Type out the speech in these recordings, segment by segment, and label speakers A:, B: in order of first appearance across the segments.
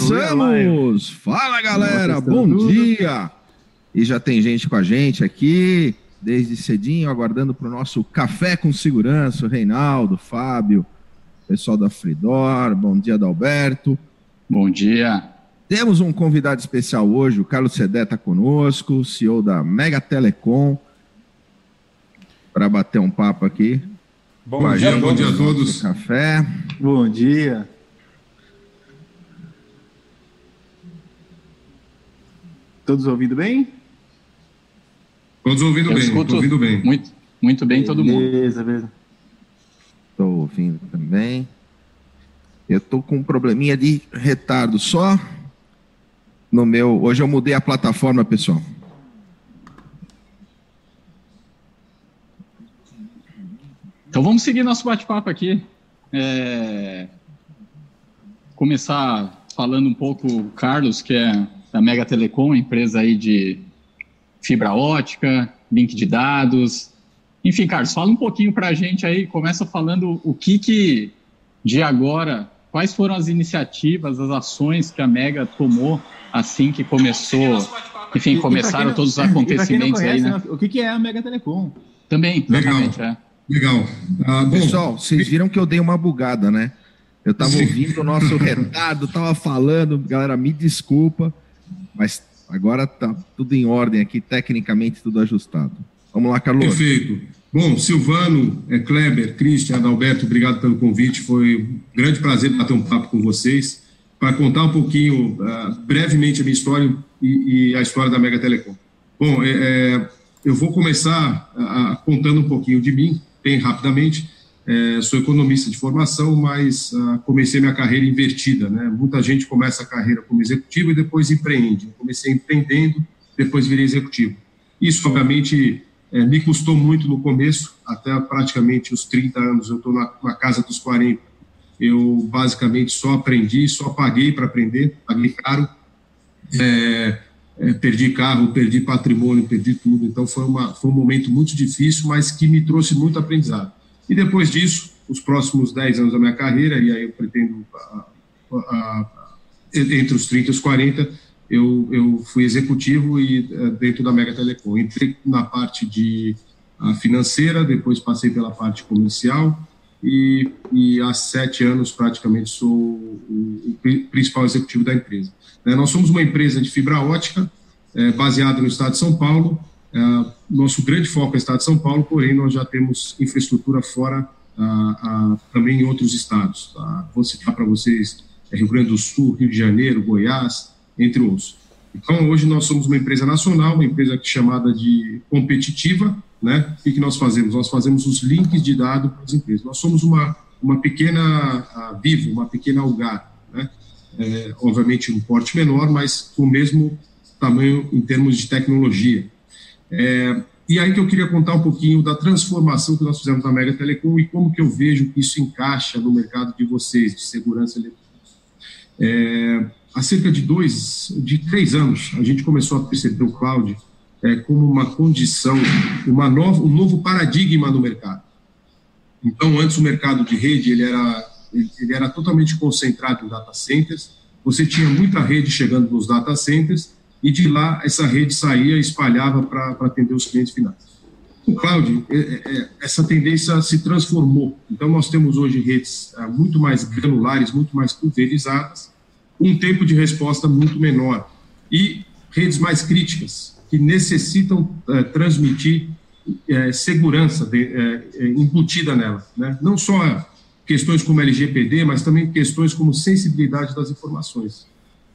A: Começamos! Fala galera, bom dia! E já tem gente com a gente aqui, desde cedinho, aguardando para o nosso café com segurança, o Reinaldo, Fábio, pessoal da Fridor, bom dia Adalberto.
B: Bom dia.
A: Temos um convidado especial hoje, o Carlos Sedé está conosco, CEO da Mega Telecom, para bater um papo aqui.
C: Bom dia, bom dia a todos.
A: Café.
D: Bom dia. Todos ouvindo bem?
C: Todos ouvindo Eu bem, escuto ouvindo bem.
B: Muito, muito bem todo mundo.
D: Beleza, beleza.
A: Estou ouvindo também. Eu estou com um probleminha de retardo só no meu. Hoje eu mudei a plataforma, pessoal.
B: Então vamos seguir nosso bate-papo aqui. É... Começar falando um pouco, o Carlos, que é da Mega Telecom, empresa aí de fibra ótica, link de dados. Enfim, Carlos, fala um pouquinho para a gente aí, começa falando o que que de agora, quais foram as iniciativas, as ações que a Mega tomou assim que começou, enfim, começaram todos os acontecimentos conhece, aí, né?
D: O que que é a Mega Telecom?
B: Também, exatamente, é.
C: Legal.
A: Ah, Pessoal, vocês viram que eu dei uma bugada, né? Eu estava ouvindo o nosso retardo, estava falando, galera, me desculpa, mas agora tá tudo em ordem aqui, tecnicamente tudo ajustado. Vamos lá, Carlos.
C: Perfeito. Bom, Silvano, é, Kleber, Cristian, Adalberto, obrigado pelo convite. Foi um grande prazer bater um papo com vocês para contar um pouquinho, uh, brevemente, a minha história e, e, a história da Mega Telecom. Bom, é, é, eu vou começar uh, contando um pouquinho de mim bem rapidamente. É, sou economista de formação, mas ah, comecei minha carreira invertida. Né? Muita gente começa a carreira como executivo e depois empreende. Comecei empreendendo, depois virei executivo. Isso, obviamente, é, me custou muito no começo, até praticamente os 30 anos, eu estou na, na, casa dos 40. Eu basicamente só aprendi, só paguei para aprender, paguei caro. É, é, perdi carro, perdi patrimônio, perdi tudo. Então foi, uma, foi um momento muito difícil, mas que me trouxe muito aprendizado. E depois disso, os próximos 10 anos da minha carreira, e aí eu pretendo, a, a, a, entre os 30 e os 40, eu, eu fui executivo e é, dentro da Mega Telecom. Entrei na parte de financeira, depois passei pela parte comercial, e, e há sete anos praticamente sou o, o principal executivo da empresa. Né? Nós somos uma empresa de fibra ótica, é, baseada no estado de São Paulo. É, nosso grande foco é o estado de São Paulo, porém nós já temos infraestrutura fora também em outros estados. Tá? Vou citar para vocês é, Rio Grande do Sul, Rio de Janeiro, Goiás, entre outros. Então, hoje nós somos uma empresa nacional, uma empresa chamada de competitiva, né? O que nós fazemos? Nós fazemos os links de dados para as empresas. Nós somos uma, uma pequena Vivo, uma pequena Algar, né? é, obviamente um porte menor, mas com o mesmo tamanho em termos de tecnologia. É, e aí que eu queria contar um pouquinho da transformação que nós fizemos na Mega Telecom e como que eu vejo que isso encaixa no mercado de vocês, de segurança eletrônica. É, há cerca de dois, de três anos, a gente começou a perceber o cloud é, como uma condição, uma nova, um novo paradigma no mercado. Então, antes o mercado de rede ele era ele, era totalmente concentrado em data centers. Você tinha muita rede chegando nos data centers e de lá essa rede saía e espalhava para atender os clientes finais. O cloud, é, é, é, essa tendência se transformou. Então, nós temos hoje redes muito mais granulares, muito mais pulverizadas, um tempo de resposta muito menor e redes mais críticas, que necessitam transmitir segurança de, embutida nela. Né? Não só questões como LGPD, mas também questões como sensibilidade das informações.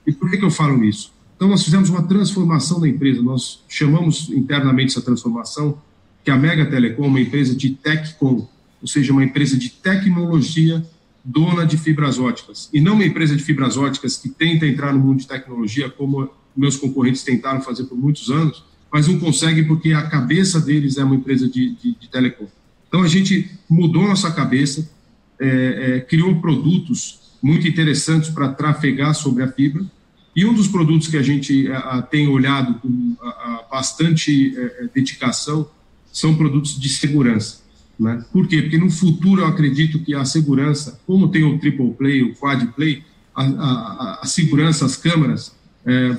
C: E por que, que eu falo isso? Então, nós fizemos uma transformação da empresa, nós chamamos internamente essa transformação que a Mega Telecom é uma empresa de TechCom, ou seja, uma empresa de tecnologia dona de fibras óticas, e não uma empresa de fibras óticas que tenta entrar no mundo de tecnologia como meus concorrentes tentaram fazer por muitos anos, mas não conseguem porque a cabeça deles é uma empresa de, de, de telecom. Então, a gente mudou nossa cabeça, é, é, criou produtos muito interessantes para trafegar sobre a fibra. E um dos produtos que a gente a, a, tem olhado com a, bastante é, é, dedicação são produtos de segurança. Né? Por quê? Porque no futuro eu acredito que a segurança, como tem o triple play, o quad play, a, a, a segurança, as câmeras,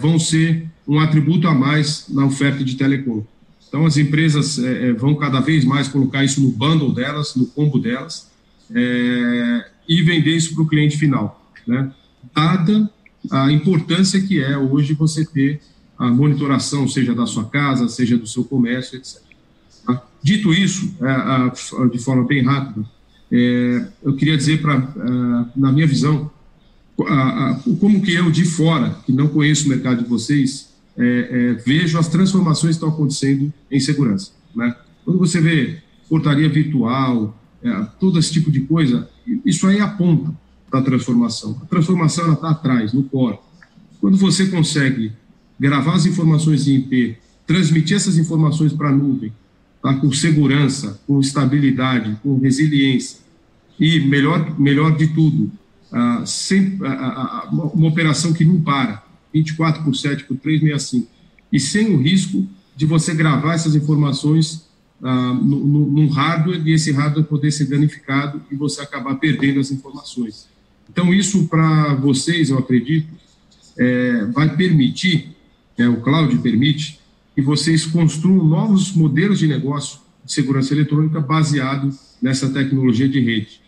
C: vão ser um atributo a mais na oferta de telecom. Então, as empresas vão cada vez mais colocar isso no bundle delas, no combo delas, e vender isso para o cliente final, né? dada a importância que é hoje você ter a monitoração, seja da sua casa, seja do seu comércio, etc. Tá? Dito isso, é, de forma bem rápida, é, eu queria dizer, para, é, na minha visão, como que eu, de fora, que não conheço o mercado de vocês, vejo as transformações que estão acontecendo em segurança. Né? Quando você vê portaria virtual, todo esse tipo de coisa, isso aí aponta da transformação. A transformação está atrás, no core. Quando você consegue gravar as informações em IP, transmitir essas informações para a nuvem, tá? com segurança, com estabilidade, com resiliência, e melhor, melhor de tudo, ah, sem, ah, uma operação que não para, 24 por 7 por 365, e sem o risco de você gravar essas informações ah, num hardware e esse hardware poder ser danificado e você acabar perdendo as informações. Então, isso para vocês, eu acredito, é, vai permitir, é, o cloud permite, que vocês construam novos modelos de negócio de segurança eletrônica baseado nessa tecnologia de rede.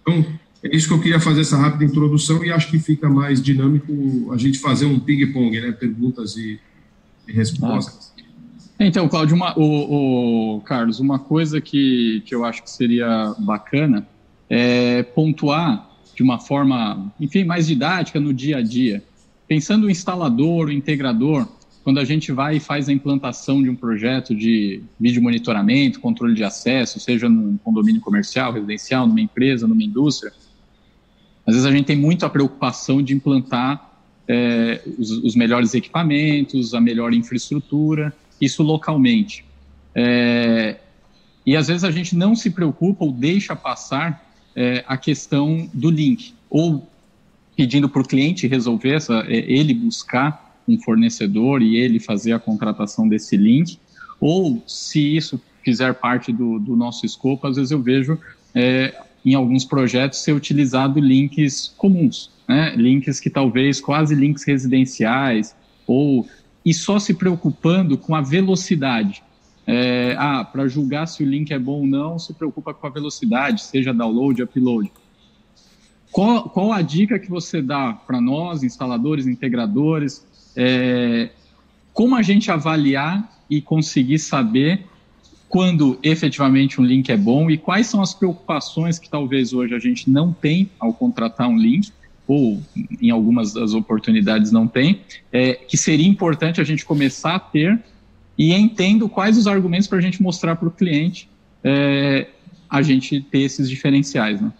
C: Então, é isso que eu queria fazer essa rápida introdução e acho que fica mais dinâmico a gente fazer um ping-pong, né? Perguntas e, e respostas.
B: Ah. Então, Cláudio, uma, o, o, Carlos, uma coisa que, que eu acho que seria bacana é pontuar de uma forma, enfim, mais didática no dia a dia. Pensando o instalador, o integrador, quando a gente vai e faz a implantação de um projeto de vídeo monitoramento, controle de acesso, seja num condomínio comercial, residencial, numa empresa, numa indústria, às vezes a gente tem muito a preocupação de implantar é, os, os, melhores equipamentos, a melhor infraestrutura, isso localmente. É, e às vezes a gente não se preocupa ou deixa passar é, a questão do link, ou pedindo para o cliente resolver, essa, é, ele buscar um fornecedor e ele fazer a contratação desse link, ou se isso fizer parte do, do nosso escopo, às vezes eu vejo é, em alguns projetos ser utilizado links comuns, né? links que talvez quase links residenciais, ou e só se preocupando com a velocidade. É, ah, para julgar se o link é bom ou não, se preocupa com a velocidade, seja download, upload. Qual, qual a dica que você dá para nós, instaladores, integradores, é, como a gente avaliar e conseguir saber quando efetivamente um link é bom e quais são as preocupações que talvez hoje a gente não tem ao contratar um link, ou em algumas das oportunidades não tem, é, que seria importante a gente começar a ter e entendo quais os argumentos para a gente mostrar para o cliente é, a gente ter esses diferenciais. Né?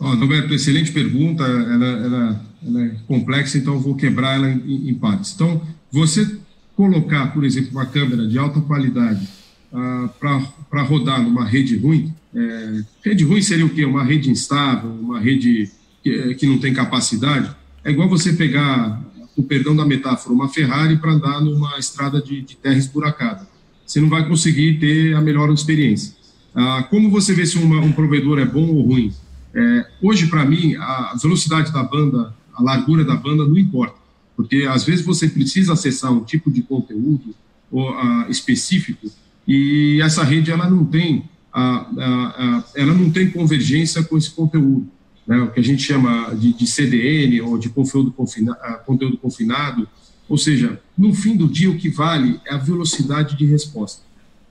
C: Oh, Roberto, excelente pergunta, ela, ela, ela, é complexa, então eu vou quebrar ela em, em, partes. Então, você colocar, por exemplo, uma câmera de alta qualidade ah, para rodar numa rede ruim, é, rede ruim seria o quê? Uma rede instável, uma rede que, que não tem capacidade, é igual você pegar o perdão da metáfora, uma Ferrari para andar numa estrada de, de, terra esburacada. Você não vai conseguir ter a melhor experiência. Ah, como você vê se uma, um provedor é bom ou ruim? É, hoje, para mim, a velocidade da banda, a largura da banda não importa, porque às vezes você precisa acessar um tipo de conteúdo ou, ah, específico e essa rede ela não tem ela não tem convergência com esse conteúdo né, o que a gente chama de, de CDN ou de conteúdo, confina, ah, conteúdo confinado. Ou seja, no fim do dia, o que vale é a velocidade de resposta.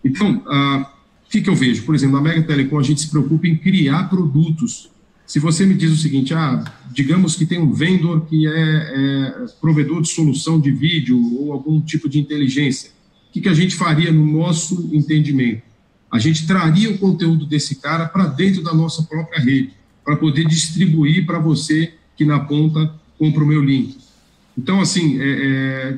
C: Então, ah, o que, que eu vejo? Por exemplo, na Mega Telecom, a gente se preocupa em criar produtos. Se você me diz o seguinte, ah, digamos que tem um vendedor que é, é provedor de solução de vídeo ou algum tipo de inteligência, o que, que a gente faria no nosso entendimento? A gente traria o conteúdo desse cara para dentro da nossa própria rede para poder distribuir para você que na ponta compra o meu link. Então, assim, é, é,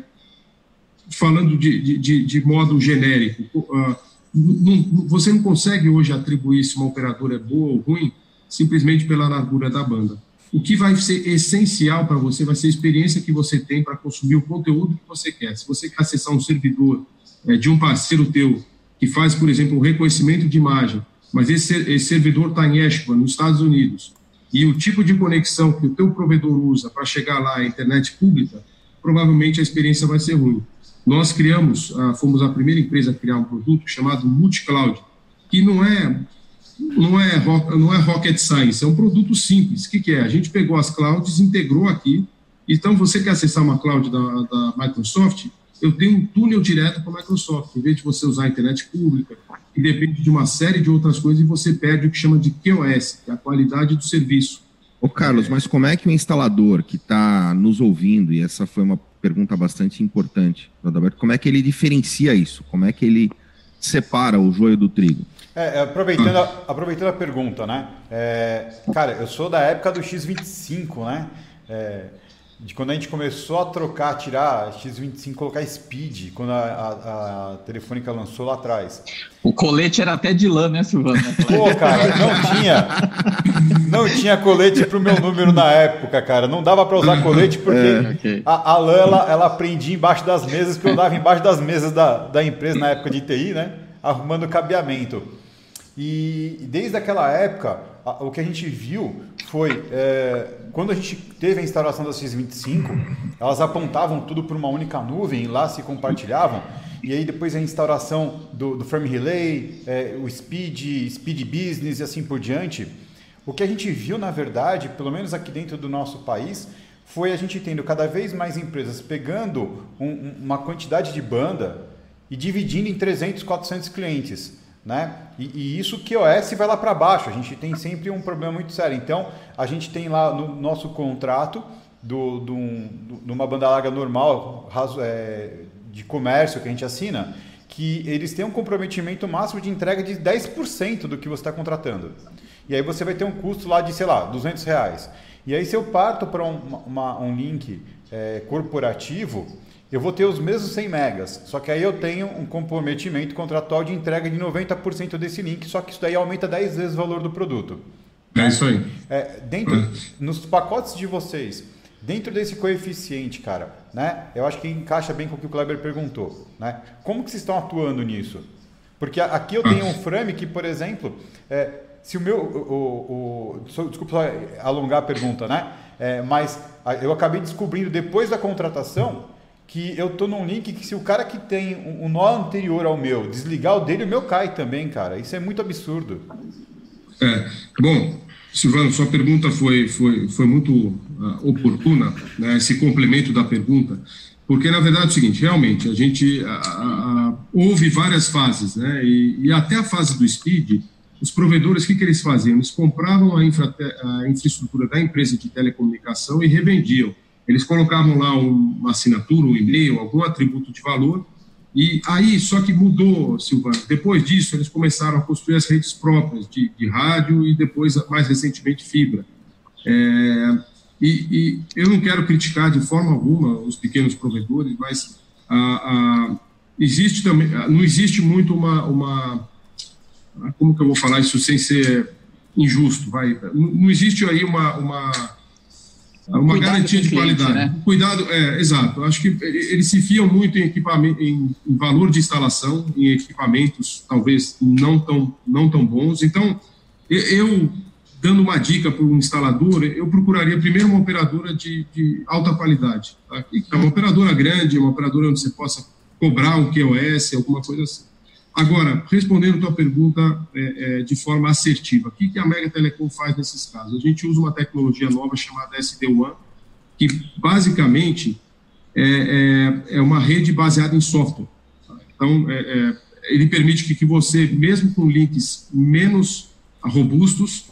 C: falando de, de, de, modo genérico, uh, não, você não consegue hoje atribuir se uma operadora é boa ou ruim simplesmente pela largura da banda. O que vai ser essencial para você vai ser a experiência que você tem para consumir o conteúdo que você quer. Se você quer acessar um servidor é, de um parceiro teu que faz, por exemplo, um reconhecimento de imagem mas esse, esse servidor está em Ashburn, nos Estados Unidos, e o tipo de conexão que o teu provedor usa para chegar lá à internet pública, provavelmente a experiência vai ser ruim. Nós criamos, ah, fomos a primeira empresa a criar um produto chamado Multicloud, que não é não é não é rocket science, é um produto simples. O que, que é? A gente pegou as clouds, integrou aqui. Então, você quer acessar uma cloud da, da Microsoft? Eu tenho um túnel direto para a Microsoft, em vez de você usar a internet pública, que depende de uma série de outras coisas, e você perde o que chama de QoS, que é a qualidade do serviço.
A: Ô Carlos, é... mas como é que o instalador que está nos ouvindo, e essa foi uma pergunta bastante importante, Adalberto, como é que ele diferencia isso? Como é que ele separa o joio do trigo?
E: É, é aproveitando, a, aproveitando a pergunta, né? É, cara, eu sou da época do X25, né? É, de quando a gente começou a trocar, tirar X25, colocar Speed, quando a, a, a, Telefônica lançou lá atrás.
B: O colete era até de lã, né, Silvano?
E: Pô, cara, não tinha. Não tinha colete pro meu número na época, cara. Não dava para usar colete porque é, okay. a, a lã ela, ela prendia embaixo das mesas, que eu dava embaixo das mesas da, da empresa na época de TI, né? Arrumando cabeamento. E desde aquela época, o que a gente viu foi, é, quando a gente teve a instalação das X25, elas apontavam tudo para uma única nuvem lá se compartilhavam. E aí depois a instauração do, do Frame Relay, é, o Speed, Speed Business e assim por diante. O que a gente viu, na verdade, pelo menos aqui dentro do nosso país, foi a gente tendo cada vez mais empresas pegando um, uma quantidade de banda e dividindo em 300, 400 clientes. Né? E, e isso que OS vai lá para baixo. A gente tem sempre um problema muito sério. Então, a gente tem lá no nosso contrato do, do, do, de uma banda larga normal é, de comércio que a gente assina, que eles têm um comprometimento máximo de entrega de 10% do que você está contratando. E aí você vai ter um custo lá de, sei lá, 200 reais. E aí se eu parto para um, um link é, corporativo, eu vou ter os mesmos 100 megas, só que aí eu tenho um comprometimento contratual de entrega de 90% desse link, só que isso daí aumenta 10 vezes o valor do produto.
C: É isso aí.
E: É, dentro. Nos pacotes de vocês, dentro desse coeficiente, cara, né? Eu acho que encaixa bem com o que o Kleber perguntou, né? Como que vocês estão atuando nisso? Porque aqui eu tenho um frame que, por exemplo, é, se o meu, o, o, o, desculpa alongar a pergunta, né? É, mas eu acabei descobrindo depois da contratação que eu tô num link que se o cara que tem um, um nó anterior ao meu desligar o dele, o meu cai também, cara. Isso é muito absurdo.
C: É, bom, Silvano, sua pergunta foi, foi, foi muito uh, oportuna, né, esse complemento da pergunta, porque na verdade é o seguinte, realmente, a gente uh, uh, houve várias fases, né, e, e, até a fase do SPID, os provedores, o que, que eles faziam? Eles compravam a, infra, a infraestrutura da empresa de telecomunicação e revendiam. Eles colocavam lá uma assinatura, um e-mail, algum atributo de valor, e aí, só que mudou, Silvano. Depois disso, eles começaram a construir as redes próprias de, de rádio e depois, mais recentemente, fibra. É, e, e, eu não quero criticar de forma alguma os pequenos provedores, mas a, a, existe também, não existe muito uma, uma, como que eu vou falar isso sem ser injusto, vai? Não existe aí uma, uma uma Cuidado garantia de cliente, qualidade. Né? Cuidado, é, exato. Acho que eles se fiam muito em equipamento, em, em, valor de instalação, em equipamentos talvez não tão, não tão bons. Então, eu, dando uma dica para um instalador, eu procuraria primeiro uma operadora de, de alta qualidade. Tá? É uma operadora grande, uma operadora onde você possa cobrar um QoS, alguma coisa assim. Agora, respondendo a tua pergunta é, é, de forma assertiva, o que, que a Mega Telecom faz nesses casos? A gente usa uma tecnologia nova chamada SD-WAN, que basicamente é, é, é, uma rede baseada em software. Então, é, é, ele permite que, que você, mesmo com links menos robustos,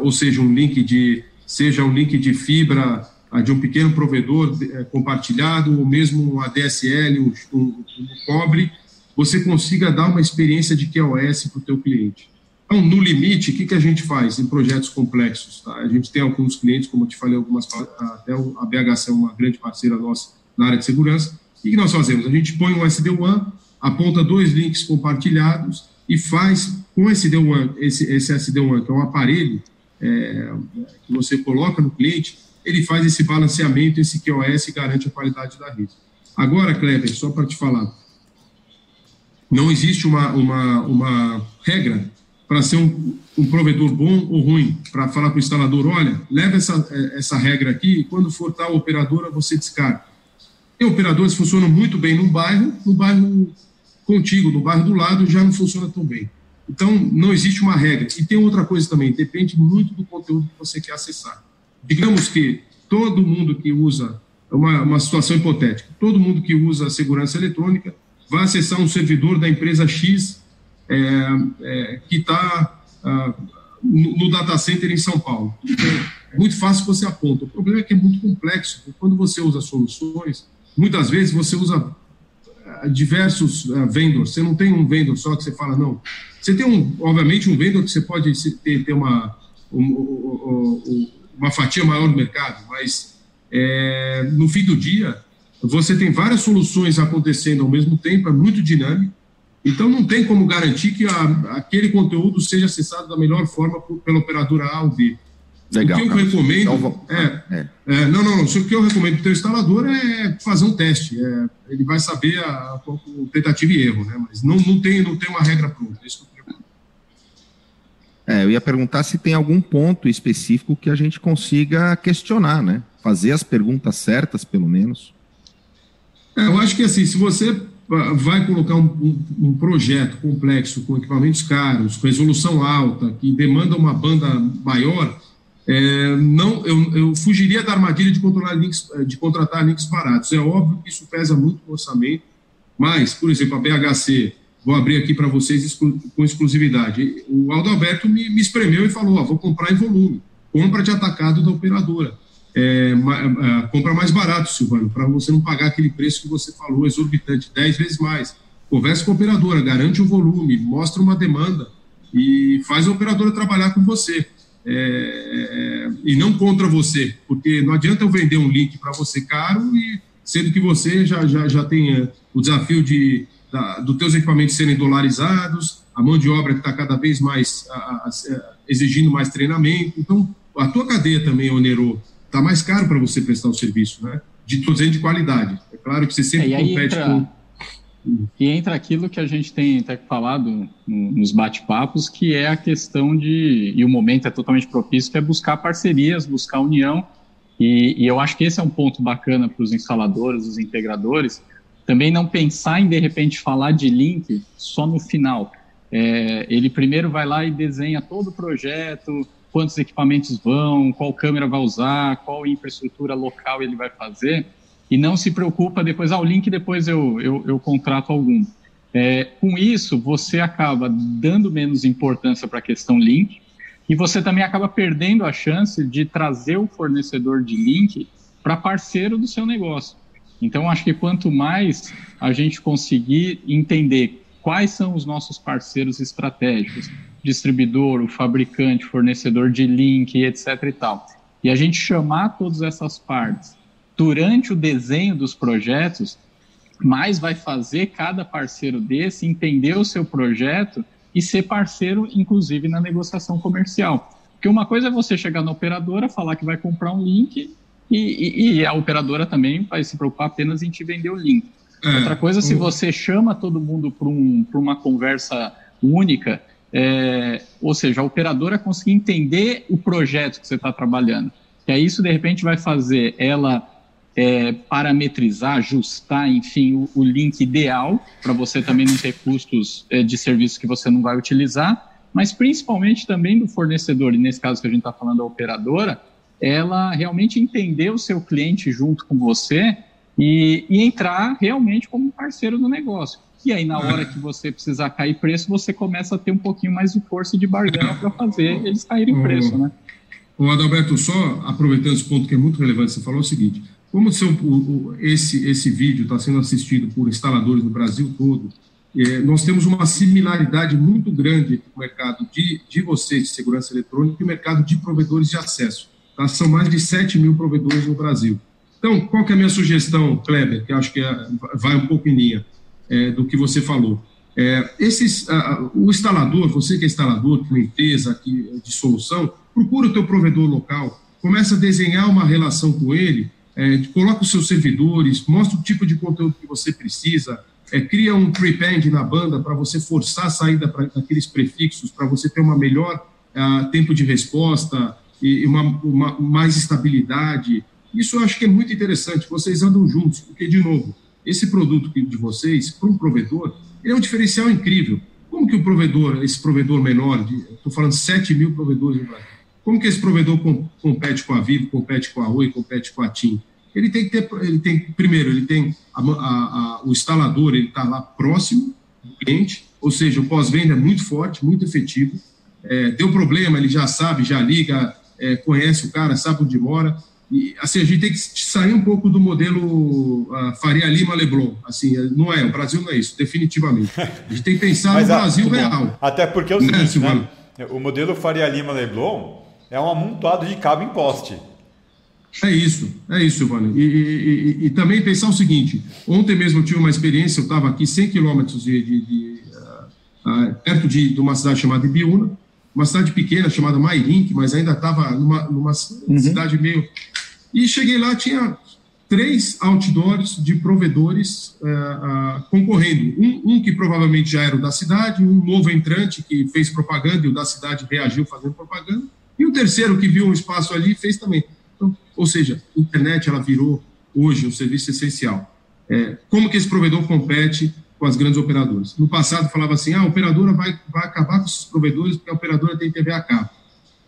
C: ou seja, um link de seja um link de fibra de um pequeno provedor compartilhado, ou mesmo um ADSL, um, um, um cobre, você consiga dar uma experiência de QoS para o teu cliente. Então, no limite, o que, que a gente faz em projetos complexos? Tá? A gente tem alguns clientes, como eu te falei, algumas, até a BHC é uma grande parceira nossa na área de segurança. O que, nós fazemos? A gente põe um SD-WAN, aponta dois links compartilhados e faz com SD-WAN, esse, esse SD-WAN, que é um aparelho é, que você coloca no cliente, ele faz esse balanceamento, esse QoS e garante a qualidade da rede. Agora, Kleber, só para te falar, não existe uma, uma, uma regra para ser um, um, provedor bom ou ruim, para falar para o instalador, olha, leva essa, é, essa regra aqui e quando for tal operadora, você descarga. Tem operadores que funcionam muito bem num bairro, no bairro contigo, no bairro do lado, já não funciona tão bem. Então, não existe uma regra. E tem outra coisa também, depende muito do conteúdo que você quer acessar. Digamos que todo mundo que usa, uma, uma situação hipotética, todo mundo que usa segurança eletrônica vai acessar um servidor da empresa X é, é, que está ah, no, no data center em São Paulo. É muito fácil você aponta. O problema é que é muito complexo. Quando você usa soluções, muitas vezes você usa ah, diversos uh, vendors. Você não tem um vendor só que você fala, não. Você tem, um, obviamente, um vendor que você pode ter, ter uma, um, uma fatia maior no mercado, mas é, no fim do dia, você tem várias soluções acontecendo ao mesmo tempo, é muito dinâmico. Então, não tem como garantir que a, aquele conteúdo seja acessado da melhor forma por, pela operadora A ou B. Legal, o que eu Carlos. recomendo então, é, é. é, não, não, não. O que eu recomendo para o teu instalador é fazer um teste. É, ele vai saber a, a, a, tentativa e erro, né? Mas não, não, tem, não tem uma regra pronta. É isso que eu
A: é, eu ia perguntar se tem algum ponto específico que a gente consiga questionar, né? Fazer as perguntas certas, pelo menos.
C: É, eu acho que assim, se você vai colocar um, um, um, projeto complexo com equipamentos caros, com resolução alta, que demanda uma banda maior, é, não, eu, eu, fugiria da armadilha de, links, de contratar links baratos. É óbvio que isso pesa muito no orçamento, mas, por exemplo, a BHC, vou abrir aqui para vocês exclu, com exclusividade. O Aldo Alberto me, me espremeu e falou: ó, vou comprar em volume, compra de atacado da operadora é, é, compra mais barato, Silvano, para você não pagar aquele preço que você falou, exorbitante, 10 vezes mais. Converse com a operadora, garante o volume, mostra uma demanda e faz a operadora trabalhar com você. É, é e não contra você, porque não adianta eu vender um link para você caro e sendo que você já, já, já tem é, o desafio de dos teus equipamentos serem dolarizados, a mão de obra que está cada vez mais a, a, exigindo mais treinamento. Então, a tua cadeia também onerou está mais caro para você prestar o serviço, né? De todo de qualidade. É claro que você sempre é, compete entra, com.
B: E entra aquilo que a gente tem até falado nos bate-papos, que é a questão de. E o momento é totalmente propício, que é buscar parcerias, buscar união. E, e eu acho que esse é um ponto bacana para os instaladores, os integradores, também não pensar em, de repente, falar de link só no final. É, ele primeiro vai lá e desenha todo o projeto, quantos equipamentos vão, qual câmera vai usar, qual infraestrutura local ele vai fazer, e não se preocupa depois, ah, o link depois eu, eu, eu contrato algum. É, com isso, você acaba dando menos importância para a questão link, e você também acaba perdendo a chance de trazer o fornecedor de link para parceiro do seu negócio. Então, acho que quanto mais a gente conseguir entender quais são os nossos parceiros estratégicos, distribuidor, o fabricante, fornecedor de link, etc. e tal. E a gente chamar todas essas partes durante o desenho dos projetos, mais vai fazer cada parceiro desse entender o seu projeto e ser parceiro, inclusive, na negociação comercial. Porque uma coisa é você chegar na operadora, falar que vai comprar um link e, e, e a operadora também vai se preocupar apenas em te vender o link. É, Outra coisa, se você chama todo mundo para um, uma conversa única é, ou seja, a operadora conseguir entender o projeto que você está trabalhando. Que aí isso, de repente, vai fazer ela é, parametrizar, ajustar, enfim, o, o link ideal para você também não ter custos é, de serviço que você não vai utilizar, mas principalmente também do fornecedor, e nesse caso que a gente está falando da operadora, ela realmente entender o seu cliente junto com você e, e entrar realmente como parceiro do negócio. E aí, na hora que você precisar cair preço, você começa a ter um pouquinho mais de força de barganha para fazer eles caírem preço, né?
C: O Adalberto, só aproveitando esse ponto que é muito relevante, você falou o seguinte: como seu, o, esse, esse vídeo está sendo assistido por instaladores no Brasil todo, é, nós temos uma similaridade muito grande entre o mercado de, de vocês de segurança eletrônica e o mercado de provedores de acesso. Tá? São mais de 7 mil provedores no Brasil. Então, qual que é a minha sugestão, Kleber, que acho que é, vai um pouco em linha? É, do que você falou. É, esses, o instalador, você que é instalador, que é uma empresa aqui de solução, procura o teu provedor local, começa a desenhar uma relação com ele, é, coloca os seus servidores, mostra o tipo de conteúdo que você precisa, é, cria um prepend na banda para você forçar a saída pra, daqueles prefixos, para você ter uma melhor uh, tempo de resposta e uma, uma, mais estabilidade. Isso eu acho que é muito interessante. Vocês andam juntos, porque, de novo, esse produto de vocês, para um provedor, ele é um diferencial incrível. Como que o provedor, esse provedor menor, estou falando 7 mil provedores no Brasil, como que esse provedor compete com a Vivo, compete com a Oi, compete com a TIM? Ele tem que ter, ele tem, primeiro, ele tem a, a, a, o instalador, ele está lá próximo do cliente, ou seja, o pós-venda é muito forte, muito efetivo. É, deu problema, ele já sabe, já liga, é, conhece o cara, sabe onde mora. E, assim, a gente tem que sair um pouco do modelo uh, Faria Lima Leblon. Assim, não é, o Brasil não é isso, definitivamente. A gente tem que pensar no Brasil real.
E: Até porque é o né, seguinte, né, o modelo Faria Lima Leblon é um amontoado de cabo em poste.
C: É isso, é isso, Silvano. E, e, e, e, também pensar o seguinte: ontem mesmo eu tive uma experiência, eu estava aqui 100 quilômetros de, de, de uh, uh, perto de, de, uma cidade chamada Ibiúna, uma cidade pequena chamada Mairink, mas ainda estava numa, numa uhum. cidade meio. E cheguei lá, tinha três outdoors de provedores uh, concorrendo. Um, um, que provavelmente já era o da cidade, um novo entrante que fez propaganda e o da cidade reagiu fazendo propaganda, e o terceiro que viu um espaço ali fez também. Então, ou seja, a internet ela virou hoje um serviço essencial. É, como que esse provedor compete com as grandes operadoras? No passado falava assim, ah, a operadora vai, vai acabar com esses provedores porque a operadora tem TV a cabo.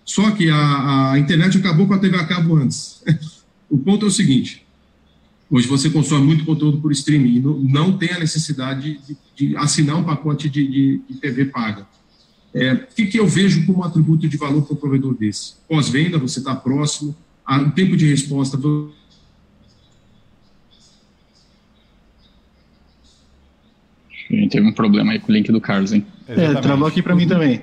C: Só que a, a internet acabou com a TV a cabo antes. o ponto é o seguinte, Hoje você consome muito conteúdo por streaming não, não tem a necessidade de, de assinar um pacote de, de, de TV paga. É, o que, que eu vejo como atributo de valor para um provedor desse? Pós-venda, você está próximo, o tempo de resposta.
B: A gente teve um problema aí com o link do Carlos, hein?
D: É, travou aqui para mim também.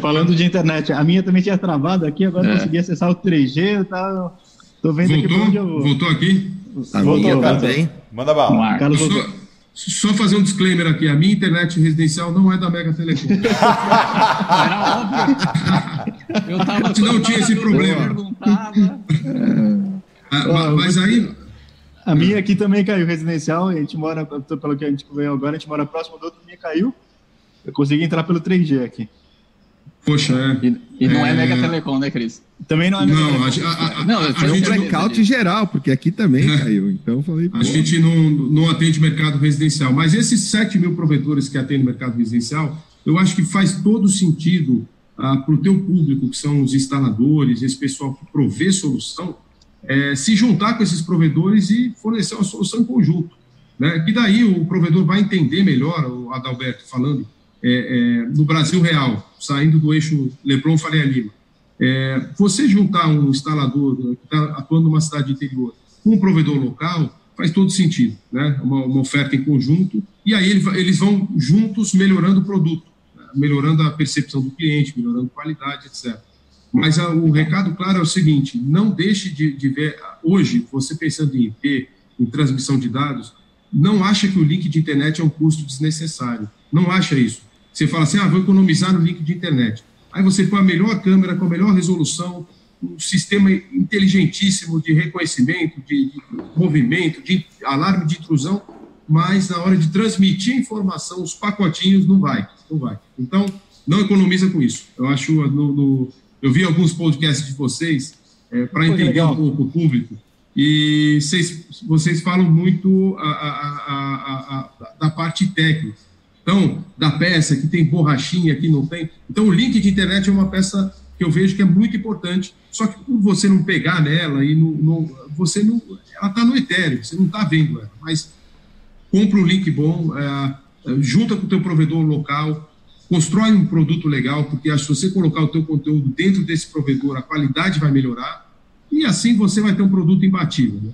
D: Falando de internet, a minha também tinha travado aqui, agora é. consegui acessar o 3G, tá, tô vendo
C: voltou, aqui onde eu vou. Voltou aqui?
A: Tá voltou, também.
E: Manda bala.
C: Carlos voltou. Só, só fazer um disclaimer aqui, a minha internet residencial não é da Mega Telecom. Era óbvio. Eu tava não tinha esse problema.
D: Ah, mas aí. A minha aqui também caiu residencial, a gente mora, pelo que a gente veio agora, a gente mora próximo do outro, a minha caiu. Eu consegui entrar pelo 3G aqui.
C: Poxa,
B: é. E, e não é, é Mega Telecom, né, Cris?
D: Também não é
C: Mega não, Telecom. A, a, a, não, a,
A: a gente é blackout geral, porque aqui também é. caiu. Então falei.
C: A gente não, não atende mercado residencial. Mas esses 7 mil provedores que atendem mercado residencial, eu acho que faz todo sentido ah, para o teu público, que são os instaladores, esse pessoal que provê solução, é, se juntar com esses provedores e fornecer uma solução em conjunto. Né? Que daí o provedor vai entender melhor, o Adalberto falando, é, é, no Brasil real, saindo do eixo Leblon Faria Lima. É, você juntar um instalador que está atuando numa cidade interior com um provedor local faz todo sentido, né? uma, uma oferta em conjunto, e aí eles vão juntos melhorando o produto melhorando a percepção do cliente, melhorando a qualidade, etc. Mas a, o recado claro é o seguinte: não deixe de, de, ver. Hoje, você pensando em IP, em transmissão de dados, não acha que o link de internet é um custo desnecessário. Não acha isso. Você fala assim: ah, vou economizar no link de internet. Aí você põe a melhor câmera com a melhor resolução, um sistema inteligentíssimo de reconhecimento, de, de movimento, de alarme de intrusão mas na hora de transmitir informação, os pacotinhos não vai, não vai. Então, não economiza com isso. Eu acho, no, no eu vi alguns podcasts de vocês é, para entender legal. um pouco o público e vocês, vocês falam muito a, a, a, da parte técnica. Então, da peça que tem borrachinha, que não tem. Então, o link de internet é uma peça que eu vejo que é muito importante. Só que por você não pegar nela e não, você não, ela está no etéreo, você não está vendo ela. Mas compra um link bom, é, junta com o teu provedor local, constrói um produto legal, porque se você colocar o teu conteúdo dentro desse provedor, a qualidade vai melhorar e assim você vai ter um produto imbatível. Né?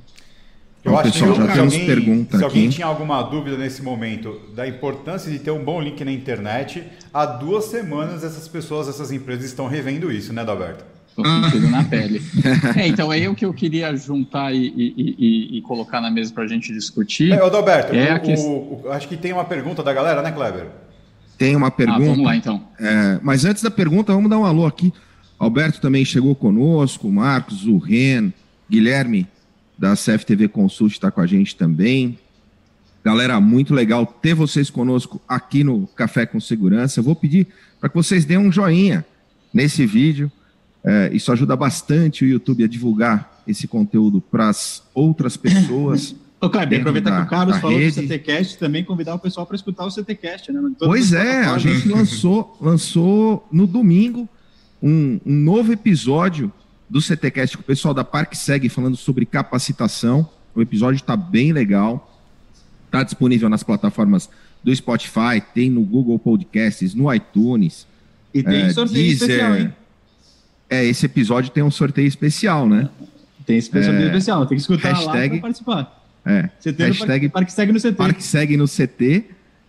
E: Eu acho pessoal, que já temos alguém, pergunta se alguém tinha alguma dúvida nesse momento da importância de ter um bom link na internet, há duas semanas essas pessoas, essas empresas estão revendo isso, né, Dalberto?
B: Estou sentindo na pele. É, então, é o que eu queria juntar e, e, e, e colocar na mesa para a gente discutir. É,
E: Adalberto, é o, que... o, o, acho que tem uma pergunta da galera, né, Kleber?
A: Tem uma pergunta. Ah,
B: vamos lá, então.
A: É, mas antes da pergunta, vamos dar um alô aqui. Alberto também chegou conosco, Marcos, o Ren, Guilherme, da CFTV Consult está com a gente também. Galera, muito legal ter vocês conosco aqui no Café com Segurança. Eu vou pedir para que vocês deem um joinha nesse vídeo. É, isso ajuda bastante o YouTube a divulgar esse conteúdo para as outras pessoas.
D: Ô, Kleber, aproveitar que o Carlos falou rede. do CTCast, também convidar o pessoal para escutar o CTCast, né?
A: pois é, a gente lançou, lançou no domingo um, um novo episódio do CTCast com o pessoal da Parque Segue falando sobre capacitação. O episódio está bem legal. Está disponível nas plataformas do Spotify, tem no Google Podcasts, no iTunes.
D: E tem é, sorteio Deezer. especial, hein?
A: É, esse episódio tem um sorteio especial, né?
D: Tem esse sorteio é, especial, tem que escutar hashtag, lá para participar.
A: É, CT hashtag
D: no Parque Segue no CT.
A: Parque Segue no CT. Isso.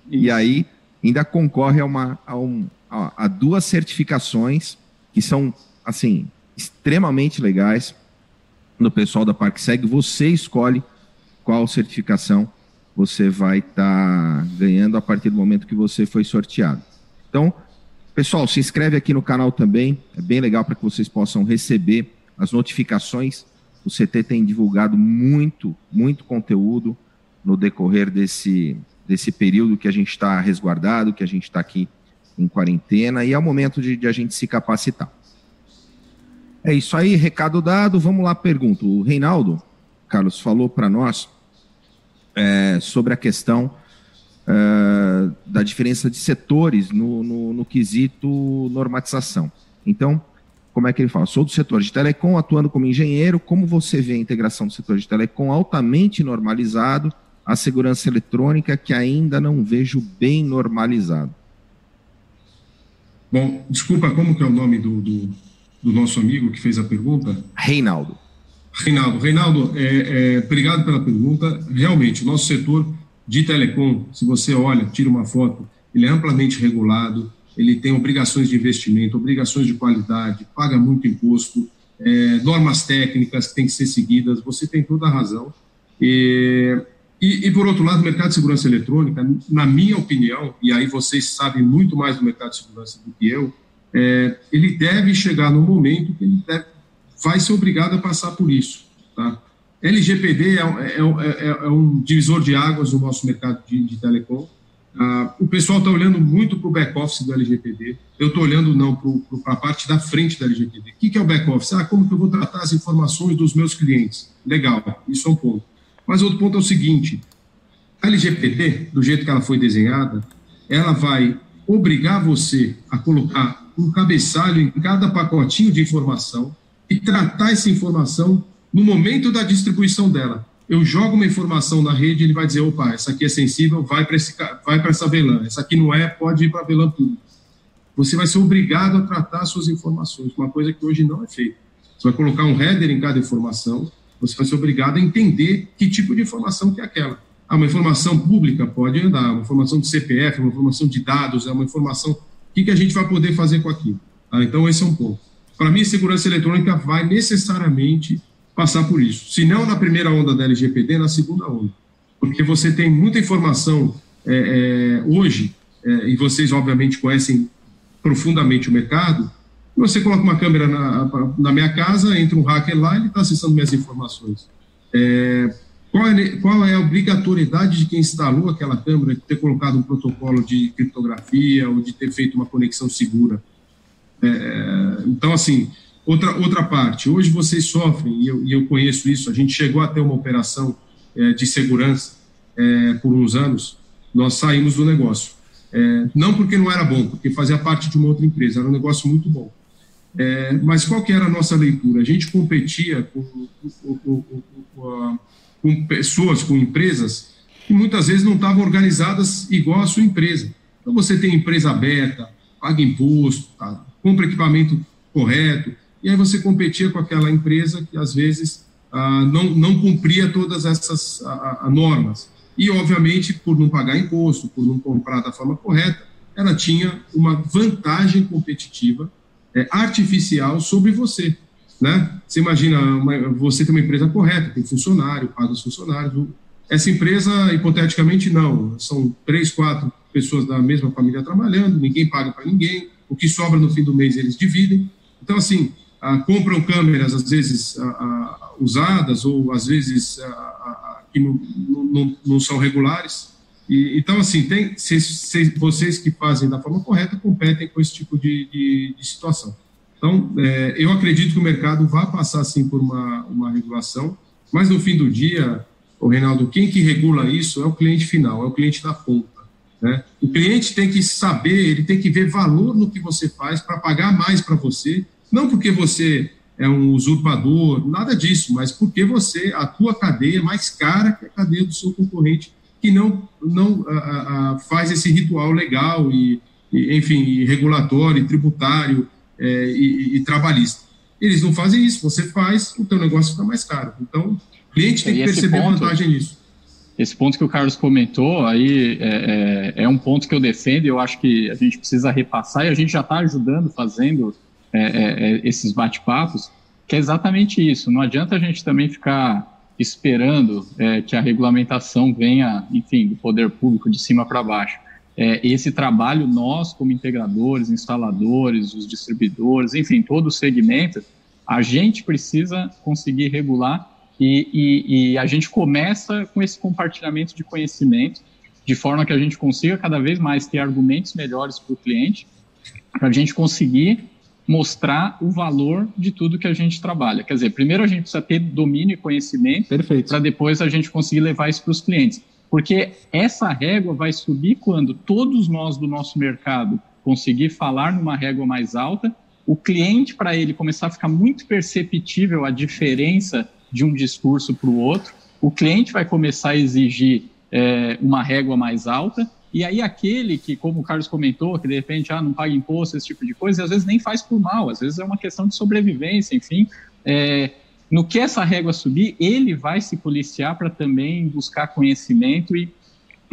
A: E aí ainda concorre a, uma, a, um, a, a duas certificações que são, assim, extremamente legais no pessoal da Parque Segue. Você escolhe qual certificação você vai estar tá ganhando a partir do momento que você foi sorteado. Então, pessoal, se inscreve aqui no canal também, é bem legal para que vocês possam receber as notificações. O CT tem divulgado muito, muito conteúdo no decorrer desse, desse período que a gente está resguardado, que a gente está aqui em quarentena, e é o momento de, de a gente se capacitar. É isso aí, recado dado. Vamos lá, pergunta. O Reinaldo, Carlos, falou para nós é, sobre a questão é, da diferença de setores no, no, no, quesito normatização. Então, como é que ele fala? Sou do setor de telecom, atuando como engenheiro. Como você vê a integração do setor de telecom altamente normalizado, a segurança eletrônica que ainda não vejo bem normalizado?
C: Bom, desculpa, como que é o nome do, do, do nosso amigo que fez a pergunta?
A: Reinaldo.
C: Reinaldo, Reinaldo, é, é, obrigado pela pergunta. Realmente, o nosso setor de telecom, se você olha, tira uma foto, ele é amplamente regulado, ele tem obrigações de investimento, obrigações de qualidade, paga muito imposto, é, normas técnicas que têm que ser seguidas, você tem toda a razão. E, e, e, por outro lado, o mercado de segurança eletrônica, na minha opinião, e aí vocês sabem muito mais do mercado de segurança do que eu, é, ele deve chegar no momento que ele deve vai ser obrigado a passar por isso. Tá? LGPD é, é, é, é, um divisor de águas no nosso mercado de, de telecom. Ah, o pessoal está olhando muito para o back-office do LGPD. Eu estou olhando não para a parte da frente da LGPD. O que, que é o back-office? Ah, como que eu vou tratar as informações dos meus clientes? Legal, isso é um ponto. Mas outro ponto é o seguinte: a LGPD, do jeito que ela foi desenhada, ela vai obrigar você a colocar um cabeçalho em cada pacotinho de informação e tratar essa informação no momento da distribuição dela. Eu jogo uma informação na rede, ele vai dizer, opa, essa aqui é sensível, vai para vai essa VLAN, essa aqui não é, pode ir para a VLAN pública. Você vai ser obrigado a tratar suas informações, uma coisa que hoje não é feita. Você vai colocar um header em cada informação, você vai ser obrigado a entender que tipo de informação que é aquela. Ah, uma informação pública pode andar, uma informação de CPF, uma informação de dados, é uma informação. O que, que a gente vai poder fazer com aquilo? Ah, então, esse é um ponto. Para mim, segurança eletrônica vai necessariamente passar por isso. Se não na primeira onda da LGPD, na segunda onda. Porque você tem muita informação é, é, hoje, é, e vocês obviamente conhecem profundamente o mercado, você coloca uma câmera na, na minha casa, entra um hacker lá, ele está acessando minhas informações. É, qual, é, qual é a obrigatoriedade de quem instalou aquela câmera de ter colocado um protocolo de criptografia ou de ter feito uma conexão segura? É, então, assim, outra, outra parte, hoje vocês sofrem, e eu, e eu conheço isso, a gente chegou a ter uma operação é, de segurança é, por uns anos, nós saímos do negócio. É, não porque não era bom, porque fazia parte de uma outra empresa, era um negócio muito bom. É, mas qual que era a nossa leitura? A gente competia com, com, com, com pessoas, com empresas, que muitas vezes não estavam organizadas igual a sua empresa. Então, você tem empresa aberta, paga imposto, tá? compra equipamento correto, e aí você competia com aquela empresa que às vezes ah, não, não cumpria todas essas ah, normas. E, obviamente, por não pagar imposto, por não comprar da forma correta, ela tinha uma vantagem competitiva é, artificial sobre você. Né? Você imagina, uma, você tem uma empresa correta, tem funcionário, paga os funcionários. Essa empresa, hipoteticamente, não. São três, quatro pessoas da mesma família trabalhando, ninguém paga para ninguém, o que sobra no fim do mês eles dividem. Então, assim, ah, compram câmeras, às vezes, ah, ah, usadas, ou às vezes que não, não, não, não são regulares. E, então, assim, tem, se, se, vocês que fazem da forma correta competem com esse tipo de, de, de situação. Então, é, eu acredito que o mercado vai passar, sim, por uma, uma regulação, mas no fim do dia, o Reinaldo, quem que regula isso é o cliente final, é o cliente da ponta. Né? O cliente tem que saber, ele tem que ver valor no que você faz para pagar mais para você, não porque você é um usurpador, nada disso, mas porque você, a tua cadeia é mais cara que a cadeia do seu concorrente, que não, não a, a, faz esse ritual legal e, e enfim, regulatório, tributário é, e, e, trabalhista. Eles não fazem isso, você faz, o teu negócio fica mais caro. Então, o cliente tem que perceber ponto, vantagem nisso.
B: Esse ponto que o Carlos comentou aí é, é, é um ponto que eu defendo e eu acho que a gente precisa repassar e a gente já está ajudando, fazendo é, é, é, esses bate-papos, que é exatamente isso. Não adianta a gente também ficar esperando é, que a regulamentação venha, enfim, do poder público de cima para baixo. É, esse trabalho, nós, como integradores, instaladores, os distribuidores, enfim, todo o segmento, a gente precisa conseguir regular e, e, e a gente começa com esse compartilhamento de conhecimento, de forma que a gente consiga cada vez mais ter argumentos melhores para o cliente, para a gente conseguir mostrar o valor de tudo que a gente trabalha. Quer dizer, primeiro a gente precisa ter domínio e conhecimento para depois a gente conseguir levar isso para os clientes. Porque essa régua vai subir quando todos nós do nosso mercado conseguir falar numa régua mais alta, o cliente, para ele começar a ficar muito perceptível a diferença de um discurso para o outro, o cliente vai começar a exigir é, uma régua mais alta e aí aquele que, como o Carlos comentou, que de repente ah, não paga imposto, esse tipo de coisa, às vezes nem faz por mal, às vezes é uma questão de sobrevivência, enfim. É, no que essa régua subir, ele vai se policiar para também buscar conhecimento e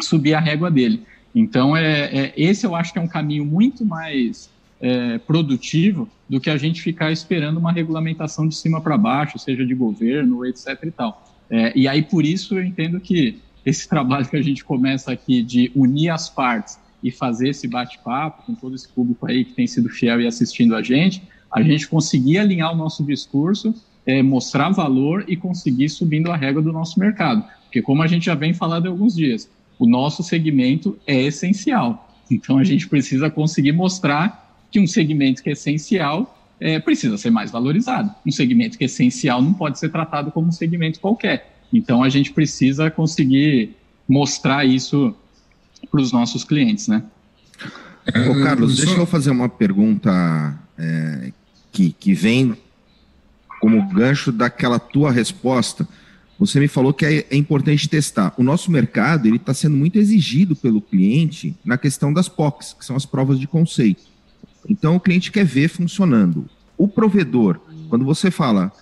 B: subir a régua dele. Então, é, é, esse eu acho que é um caminho muito mais é, produtivo do que a gente ficar esperando uma regulamentação de cima para baixo, seja de governo, etc. e tal. É, e aí, por isso, eu entendo que esse trabalho que a gente começa aqui de unir as partes e fazer esse bate-papo com todo esse público aí que tem sido fiel e assistindo a gente, a gente conseguir alinhar o nosso discurso, é, mostrar valor e conseguir subindo a régua do nosso mercado. Porque como a gente já vem falando há alguns dias, o nosso segmento é essencial. Então a gente precisa conseguir mostrar que um segmento que é essencial é, precisa ser mais valorizado. Um segmento que é essencial não pode ser tratado como um segmento qualquer. Então a gente precisa conseguir mostrar isso para os nossos clientes, né?
A: Ô, Carlos, deixa eu fazer uma pergunta é, que, que vem como gancho daquela tua resposta. Você me falou que é, é importante testar. O nosso mercado ele está sendo muito exigido pelo cliente na questão das POCs, que são as provas de conceito. Então o cliente quer ver funcionando. O provedor, quando você fala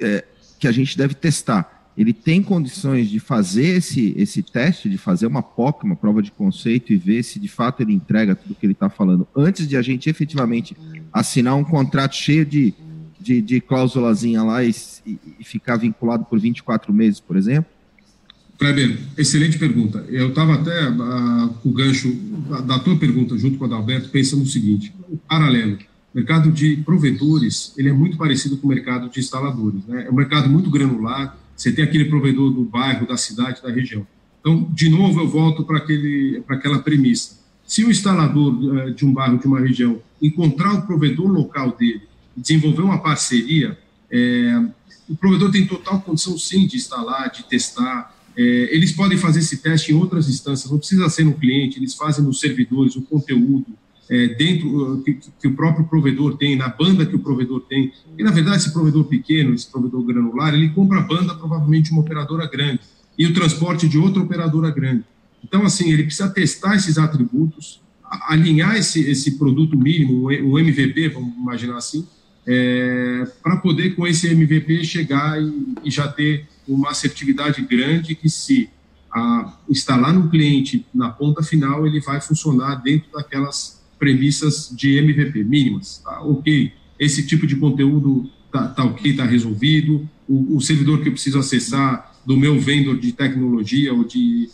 A: é, que a gente deve testar, ele tem condições de fazer esse, esse teste, de fazer uma POC, uma prova de conceito, e ver se de fato ele entrega tudo que ele está falando, antes de a gente efetivamente assinar um contrato cheio de, de, de cláusulazinha lá e, e, ficar vinculado por 24 meses, por exemplo?
C: Kleber, excelente pergunta. Eu estava até uh, com o gancho da tua pergunta, junto com a da Alberto, pensando o seguinte: paralelo. O mercado de provedores ele é muito parecido com o mercado de instaladores. Né? É um mercado muito granular, você tem aquele provedor do bairro, da cidade, da região. Então, de novo, eu volto para aquela premissa. Se o instalador eh, de um bairro, de uma região, encontrar o provedor local dele, desenvolver uma parceria, é, o provedor tem total condição, sim, de instalar, de testar. É, eles podem fazer esse teste em outras instâncias, não precisa ser no cliente, eles fazem nos servidores o conteúdo, é, dentro uh, que, que, o próprio provedor tem, na banda que o provedor tem. E, na verdade, esse provedor pequeno, esse provedor granular, ele compra a banda provavelmente uma operadora grande e o transporte de outra operadora grande. Então, assim, ele precisa testar esses atributos, alinhar esse, esse produto mínimo, o MVP, vamos imaginar assim, é, para poder, com esse MVP, chegar e, e, já ter uma assertividade grande que, se a, instalar no cliente na ponta final, ele vai funcionar dentro daquelas premissas de MVP mínimas. Tá? Ok, esse tipo de conteúdo tá, tá ok, está resolvido. O, o, servidor que eu preciso acessar do meu vendor de tecnologia ou de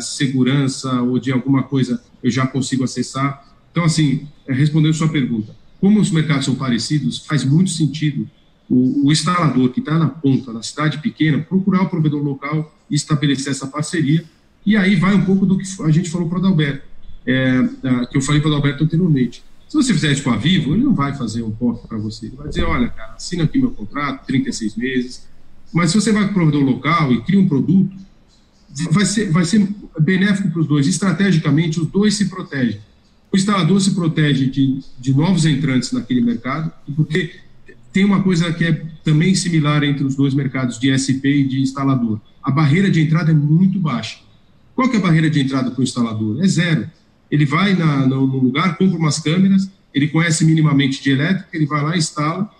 C: segurança ou de alguma coisa eu já consigo acessar. Então, assim, é, respondendo sua pergunta, como os mercados são parecidos, faz muito sentido o, o instalador que está na ponta, na cidade pequena, procurar o provedor local e estabelecer essa parceria. E aí vai um pouco do que a gente falou para o Adalberto, é, é, que eu falei para o Adalberto anteriormente. Se você fizer isso com a Vivo, ele não vai fazer um POC para você. Ele vai dizer, olha, cara, assina aqui meu contrato, 36 meses. Mas se você vai para o provedor local e cria um produto, vai ser, vai ser benéfico para os dois. Estrategicamente, os dois se protegem. O instalador se protege de, de novos entrantes naquele mercado, porque tem uma coisa que é também similar entre os dois mercados de SP e de instalador. A barreira de entrada é muito baixa. Qual é a barreira de entrada para o instalador? É zero. Ele vai na, no, no, lugar, compra umas câmeras, ele conhece minimamente de elétrica, ele vai lá instala.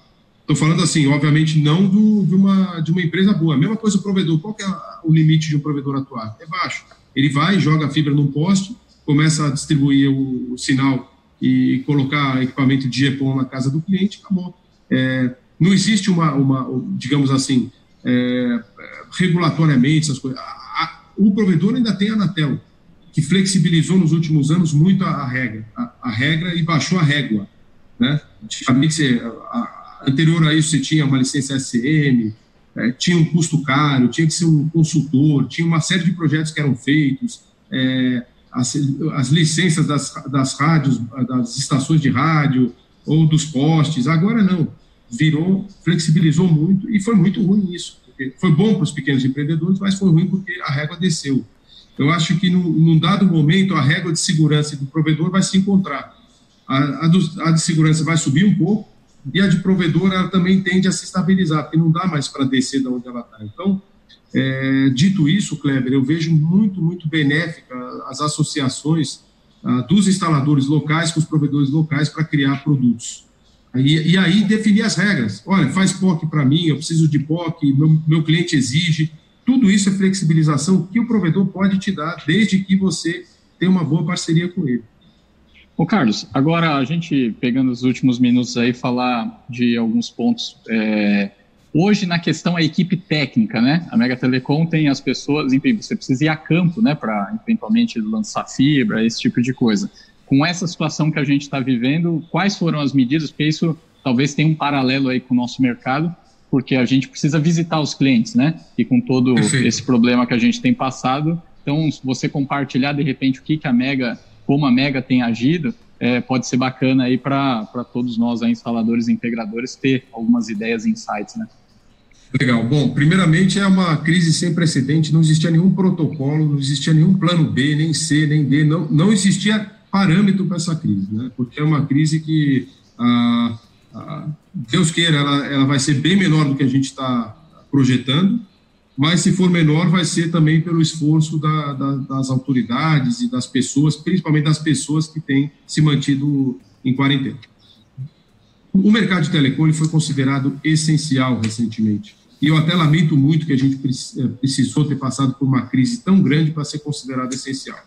C: Estou falando assim, obviamente, não do, de, uma, de uma empresa boa. A mesma coisa o provedor. Qual que é o limite de um provedor atuar? É baixo. Ele vai, joga a fibra num poste, começa a distribuir o, o sinal e colocar equipamento de GPON na casa do cliente, acabou. É, não existe uma, uma digamos assim, é, regulatoriamente essas coisas. A, a, o provedor ainda tem a Anatel, que flexibilizou nos últimos anos muito a, a regra, a, regra e baixou a régua. Né? Antigamente, você, anterior a isso, você tinha uma licença SM, é, tinha um custo caro, tinha que ser um consultor, tinha uma série de projetos que eram feitos, é, as, as, licenças das, das rádios, das estações de rádio ou dos postes. Agora não, virou, flexibilizou muito e foi muito ruim isso. Foi bom para os pequenos empreendedores, mas foi ruim porque a régua desceu. Eu acho que, num, num dado momento, a régua de segurança do provedor vai se encontrar. A, a, do, a de segurança vai subir um pouco e a de provedor ela também tende a se estabilizar, porque não dá mais para descer de onde ela está. Então, é, dito isso, Kleber, eu vejo muito, muito benéfica as associações ah, dos instaladores locais com os provedores locais para criar produtos. E, e, aí definir as regras. Olha, faz POC para mim, eu preciso de POC, meu, meu cliente exige. Tudo isso é flexibilização que o provedor pode te dar, desde que você tenha uma boa parceria com ele.
B: Ô Carlos, agora a gente pegando os últimos minutos aí, falar de alguns pontos é, Hoje, na questão a equipe técnica, né? A Mega Telecom tem as pessoas, enfim, você precisa ir a campo, né, para eventualmente lançar fibra, esse tipo de coisa. Com essa situação que a gente está vivendo, quais foram as medidas? Porque isso talvez tenha um paralelo aí com o nosso mercado, porque a gente precisa visitar os clientes, né? E com todo Perfeito. esse problema que a gente tem passado, então, se você compartilhar de repente o que, que a Mega, como a Mega tem agido, é, pode ser bacana aí para todos nós, aí, instaladores e integradores, ter algumas ideias e insights, né?
C: Legal. Bom, primeiramente é uma crise sem precedente, não existia nenhum protocolo, não existia nenhum plano B, nem C, nem D, não, não existia parâmetro para essa crise, né? Porque é uma crise que, ah, ah, Deus queira, ela, ela vai ser bem menor do que a gente está projetando, mas se for menor, vai ser também pelo esforço da, da, das autoridades e das pessoas, principalmente das pessoas que têm se mantido em quarentena. O mercado de telecom foi considerado essencial recentemente. E eu até lamento muito que a gente eh, precisou ter passado por uma crise tão grande para ser considerado essencial.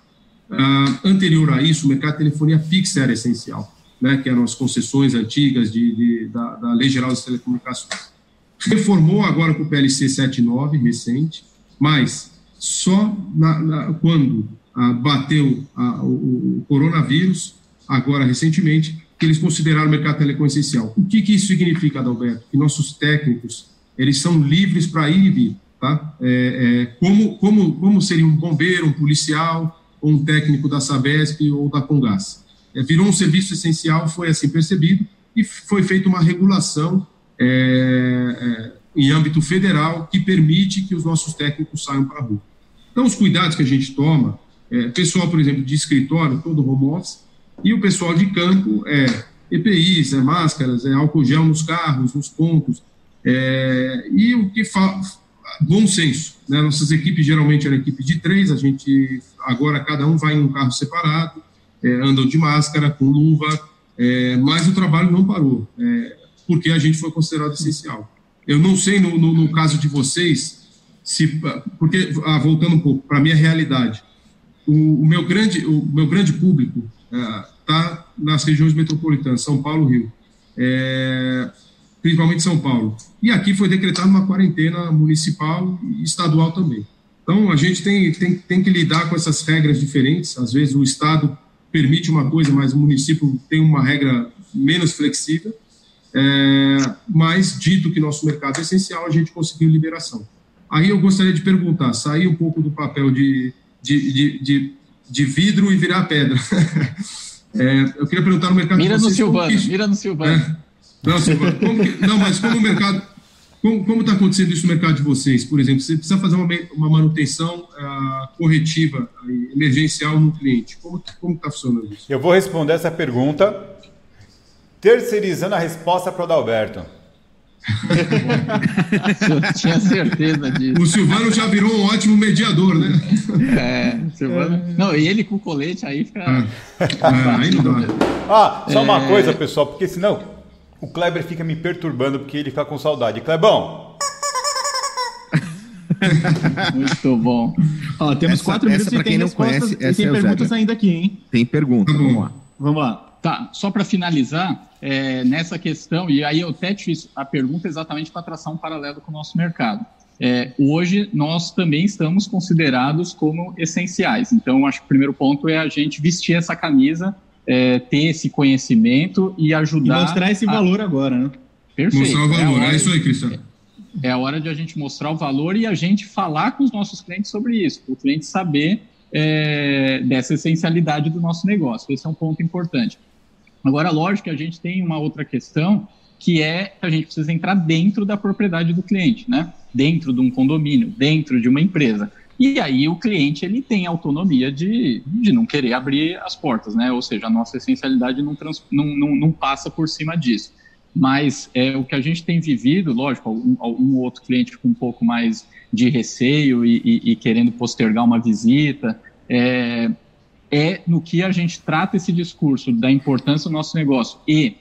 C: Uh, anterior a isso, o mercado de telefonia fixa era essencial, né, que eram as concessões antigas de, de da, da, Lei Geral das Telecomunicações. Reformou agora com o PLC 79, recente, mas só na, na, quando uh, bateu uh, o, o coronavírus, agora recentemente, que eles consideraram o mercado telecom essencial. O que, que isso significa, Adalberto? Que nossos técnicos eles são livres para ir e vir, tá? É, é, como, como, como seria um bombeiro, um policial, ou um técnico da Sabesp ou da Congás. É, virou um serviço essencial, foi assim percebido, e foi feita uma regulação é, é, em âmbito federal que permite que os nossos técnicos saiam para a rua. Então, os cuidados que a gente toma, é, pessoal, por exemplo, de escritório, todo home office, e o pessoal de campo é EPIs, é máscaras, é álcool gel nos carros, nos pontos. É, e o que faz bom senso. Né? Nossas equipes geralmente eram equipe de três, a gente agora cada um vai em um carro separado, andam de máscara, com luva, é, mas o trabalho não parou, é, porque a gente foi considerado essencial. Eu não sei no, no, no caso de vocês, se porque ah, voltando um pouco para a minha realidade, o, o, meu grande o meu grande público está é, nas regiões metropolitanas, São Paulo, Rio. É, principalmente São Paulo. E aqui foi decretada uma quarentena municipal e estadual também. Então, a gente tem, tem, tem que lidar com essas regras diferentes. Às vezes, o Estado permite uma coisa, mas o município tem uma regra menos flexível. é, mas dito que nosso mercado é essencial, a gente conseguiu liberação. Aí eu gostaria de perguntar, sair um pouco do papel de, de, de, de, de vidro e virar pedra. é, eu queria perguntar no mercado
B: mira. No Silvano, mira no Silvano, é,
C: não, Silvano, que, não, mas como o mercado... Como está acontecendo isso no mercado de vocês? Por exemplo, você precisa fazer uma, uma manutenção uh, corretiva, uh, emergencial no cliente. Como está funcionando isso?
E: Eu vou responder essa pergunta terceirizando a resposta para o Adalberto.
B: Eu tinha certeza disso.
C: O Silvano já virou um ótimo mediador, né?
B: É, Silvano. Não, e ele com o colete aí fica. É.
C: É, aí não dá.
E: Ah, só uma é... coisa, pessoal, porque senão o Kleber fica me perturbando porque ele fica com saudade. Klebão!
B: Muito bom.
D: Ó, temos essa, quatro minutos e tem respostas conhece, e tem é perguntas ainda aqui, hein?
A: Tem pergunta, vamos lá.
D: Vamos lá.
B: Tá, só para finalizar, é, nessa questão, e aí eu até te fiz a pergunta exatamente para traçar um paralelo com o nosso mercado. É, hoje nós também estamos considerados como essenciais. Então, acho que o primeiro ponto é a gente vestir essa camisa, é, ter esse conhecimento e ajudar.
D: E mostrar esse a... valor agora, né?
C: Perfeito. Mostrar o valor, é, é isso aí, Cristiano.
B: É a hora de a gente mostrar o valor e a gente falar com os nossos clientes sobre isso, para o cliente saber é, dessa essencialidade do nosso negócio. Esse é um ponto importante. Agora, lógico que a gente tem uma outra questão que é que a gente precisa entrar dentro da propriedade do cliente, né? Dentro de um condomínio, dentro de uma empresa. E aí o cliente ele tem autonomia de, de não querer abrir as portas, né? Ou seja, a nossa essencialidade não, trans, não, não, não passa por cima disso. Mas é o que a gente tem vivido, lógico, um, um outro cliente com um pouco mais de receio e, e, e querendo postergar uma visita, é, é no que a gente trata esse discurso da importância do nosso negócio e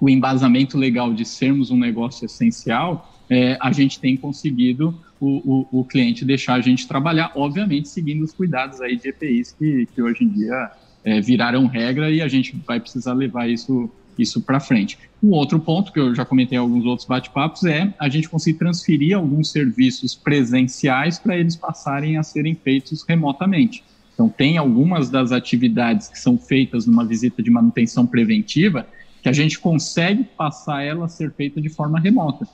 B: o embasamento legal de sermos um negócio essencial, é, a gente tem conseguido o, o, o, cliente deixar a gente trabalhar, obviamente seguindo os cuidados aí de EPIs que, que hoje em dia é, viraram regra e a gente vai precisar levar isso, isso para frente. Um outro ponto que eu já comentei em alguns outros bate-papos é a gente conseguir transferir alguns serviços presenciais para eles passarem a serem feitos remotamente. Então, tem algumas das atividades que são feitas numa visita de manutenção preventiva que a gente consegue passar ela a ser feita de forma remota.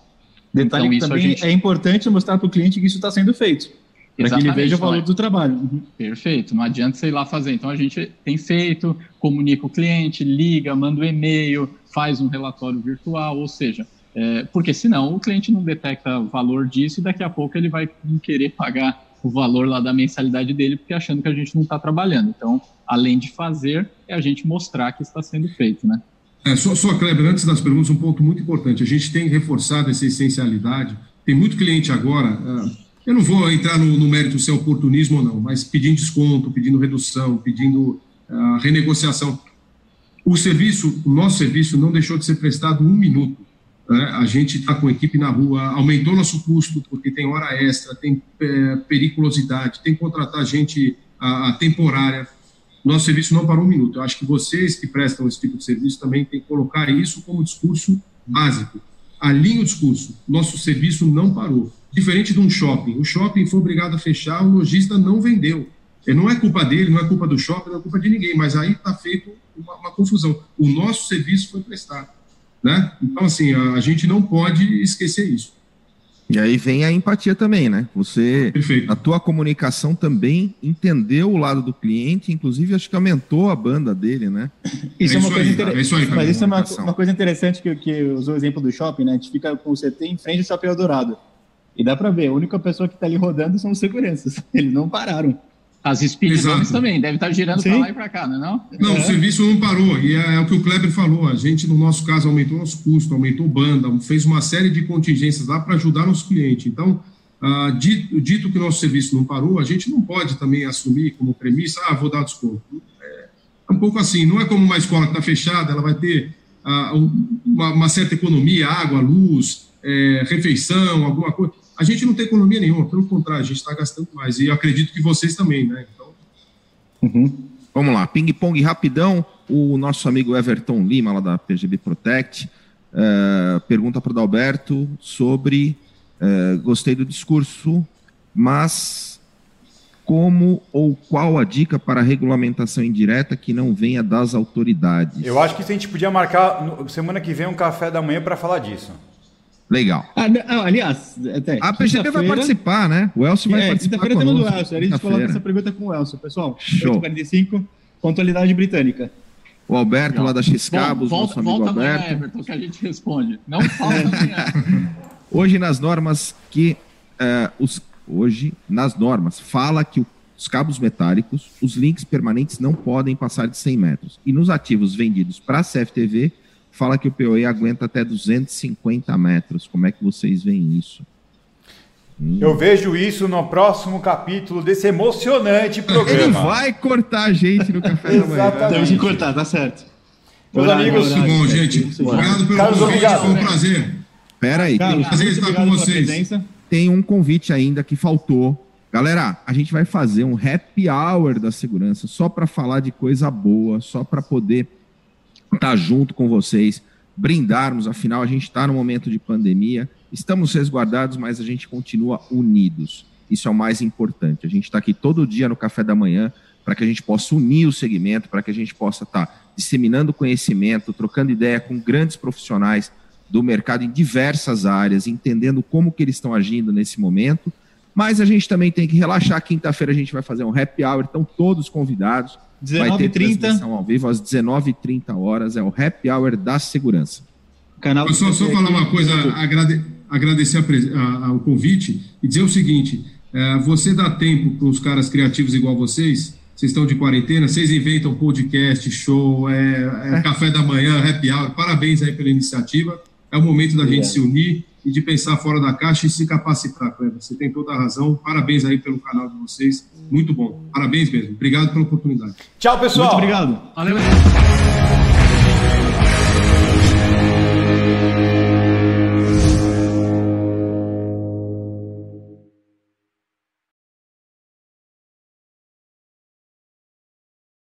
D: Detalhe então, que também gente... é importante mostrar para o cliente que isso está sendo feito. Para que ele veja o valor é? do trabalho. Uhum.
B: Perfeito, não adianta sei lá fazer. Então a gente tem feito, comunica o cliente, liga, manda um e-mail, faz um relatório virtual, ou seja, é, porque senão o cliente não detecta o valor disso e daqui a pouco ele vai querer pagar o valor lá da mensalidade dele, porque achando que a gente não está trabalhando. Então, além de fazer, é a gente mostrar que está sendo feito, né?
C: É, só, só, Kleber, antes das perguntas, um ponto muito importante. A gente tem reforçado essa essencialidade. Tem muito cliente agora, uh, eu não vou entrar no, no, mérito se é oportunismo ou não, mas pedindo desconto, pedindo redução, pedindo uh, renegociação. O serviço, o nosso serviço não deixou de ser prestado um minuto. Né? A gente está com a equipe na rua, aumentou nosso custo, porque tem hora extra, tem é, periculosidade, tem que contratar gente a, a, temporária. Nosso serviço não parou um minuto. Eu acho que vocês que prestam esse tipo de serviço também têm que colocar isso como discurso básico. Alinha o discurso. Nosso serviço não parou. Diferente de um shopping. O shopping foi obrigado a fechar, o lojista não vendeu. É, não é culpa dele, não é culpa do shopping, não é culpa de ninguém, mas aí está feito uma, uma confusão. O nosso serviço foi prestado. Né? Então, assim, a, a gente não pode esquecer isso.
A: E aí vem a empatia também, né? Você,
C: Perfeito.
A: a tua comunicação também entendeu o lado do cliente, inclusive acho que aumentou a banda dele, né?
D: Isso é, é uma coisa interessante. É Mas isso é uma, uma, coisa interessante que, que usou o exemplo do shopping, né? A gente fica com o CT em frente ao Shopping Eldorado. E dá para ver, a única pessoa que está ali rodando são os seguranças. Eles não pararam.
B: As speedbones também, deve estar girando para lá e para cá, não é não?
C: Não, é. o serviço não parou, e é, é, o que o Kleber falou, a gente, no nosso caso, aumentou nosso custo, aumentou banda, fez uma série de contingências lá para ajudar nosso cliente. Então, ah, dito, dito, que nosso serviço não parou, a gente não pode também assumir como premissa, ah, vou dar desconto. É, é um pouco assim, não é como uma escola que está fechada, ela vai ter ah, uma, uma, certa economia, água, luz, é, refeição, alguma coisa a gente não tem economia nenhuma, pelo contrário, a gente está gastando mais. E acredito que vocês também, né? Então...
A: Uhum. Vamos lá, ping-pong rapidão. O nosso amigo Everton Lima, lá da PGB Protect, uh, pergunta para o Dalberto sobre. Uh, gostei do discurso, mas como ou qual a dica para a regulamentação indireta que não venha das autoridades?
E: Eu acho que a gente podia marcar semana que vem um café da manhã para falar disso.
A: Legal.
D: Ah, ah aliás,
A: até, a PGP vai participar, né? O Elcio vai é, participar.
D: Quinta-feira temos o Elcio. A gente coloca essa pergunta com o Elcio, pessoal. Show. 45, pontualidade britânica.
A: O Alberto, lá da X-Cabos, nosso amigo volta Alberto. Amanhã,
B: Everton, que a gente responde. Não falta amanhã.
A: Hoje, nas normas que. Uh, os, hoje, nas normas, fala que os cabos metálicos, os links permanentes não podem passar de 100 metros. E nos ativos vendidos para a CFTV, fala que o POE aguenta até 250 metros. Como é que vocês veem isso?
E: Hum. Eu vejo isso no próximo capítulo desse emocionante programa.
A: Ele vai cortar a gente no café da manhã.
D: Temos que cortar, tá certo.
C: Meus amigos, muito bom, gente. Obrigado pelo Carlos, convite, obrigado. foi um prazer.
A: Pera aí.
C: Carlos, tem, prazer estar com vocês.
A: Tem um convite ainda que faltou. Galera, a gente vai fazer um happy hour da segurança só para falar de coisa boa, só para poder estar tá junto com vocês, brindarmos, afinal a gente está no momento de pandemia, estamos resguardados, mas a gente continua unidos. Isso é o mais importante. A gente está aqui todo dia no café da manhã para que a gente possa unir o segmento, para que a gente possa estar tá disseminando conhecimento, trocando ideia com grandes profissionais do mercado em diversas áreas, entendendo como que eles estão agindo nesse momento. Mas a gente também tem que relaxar. Quinta-feira a gente vai fazer um happy hour, estão todos convidados. 19h30. ao vivo às 19h30 horas. É o happy hour da segurança.
C: Canal só, só falar uma coisa, agrade, agradecer a, a, o convite e dizer o seguinte: é, você dá tempo para os caras criativos igual vocês, vocês estão de quarentena, vocês inventam podcast, show, é, é café da manhã, happy hour. Parabéns aí pela iniciativa. É o momento da gente se unir e de pensar fora da caixa e se capacitar, Cleber. Você tem toda a razão. Parabéns aí pelo canal de vocês. Muito bom. Parabéns mesmo. Obrigado pela oportunidade.
E: Tchau, pessoal.
D: Muito obrigado. Valeu.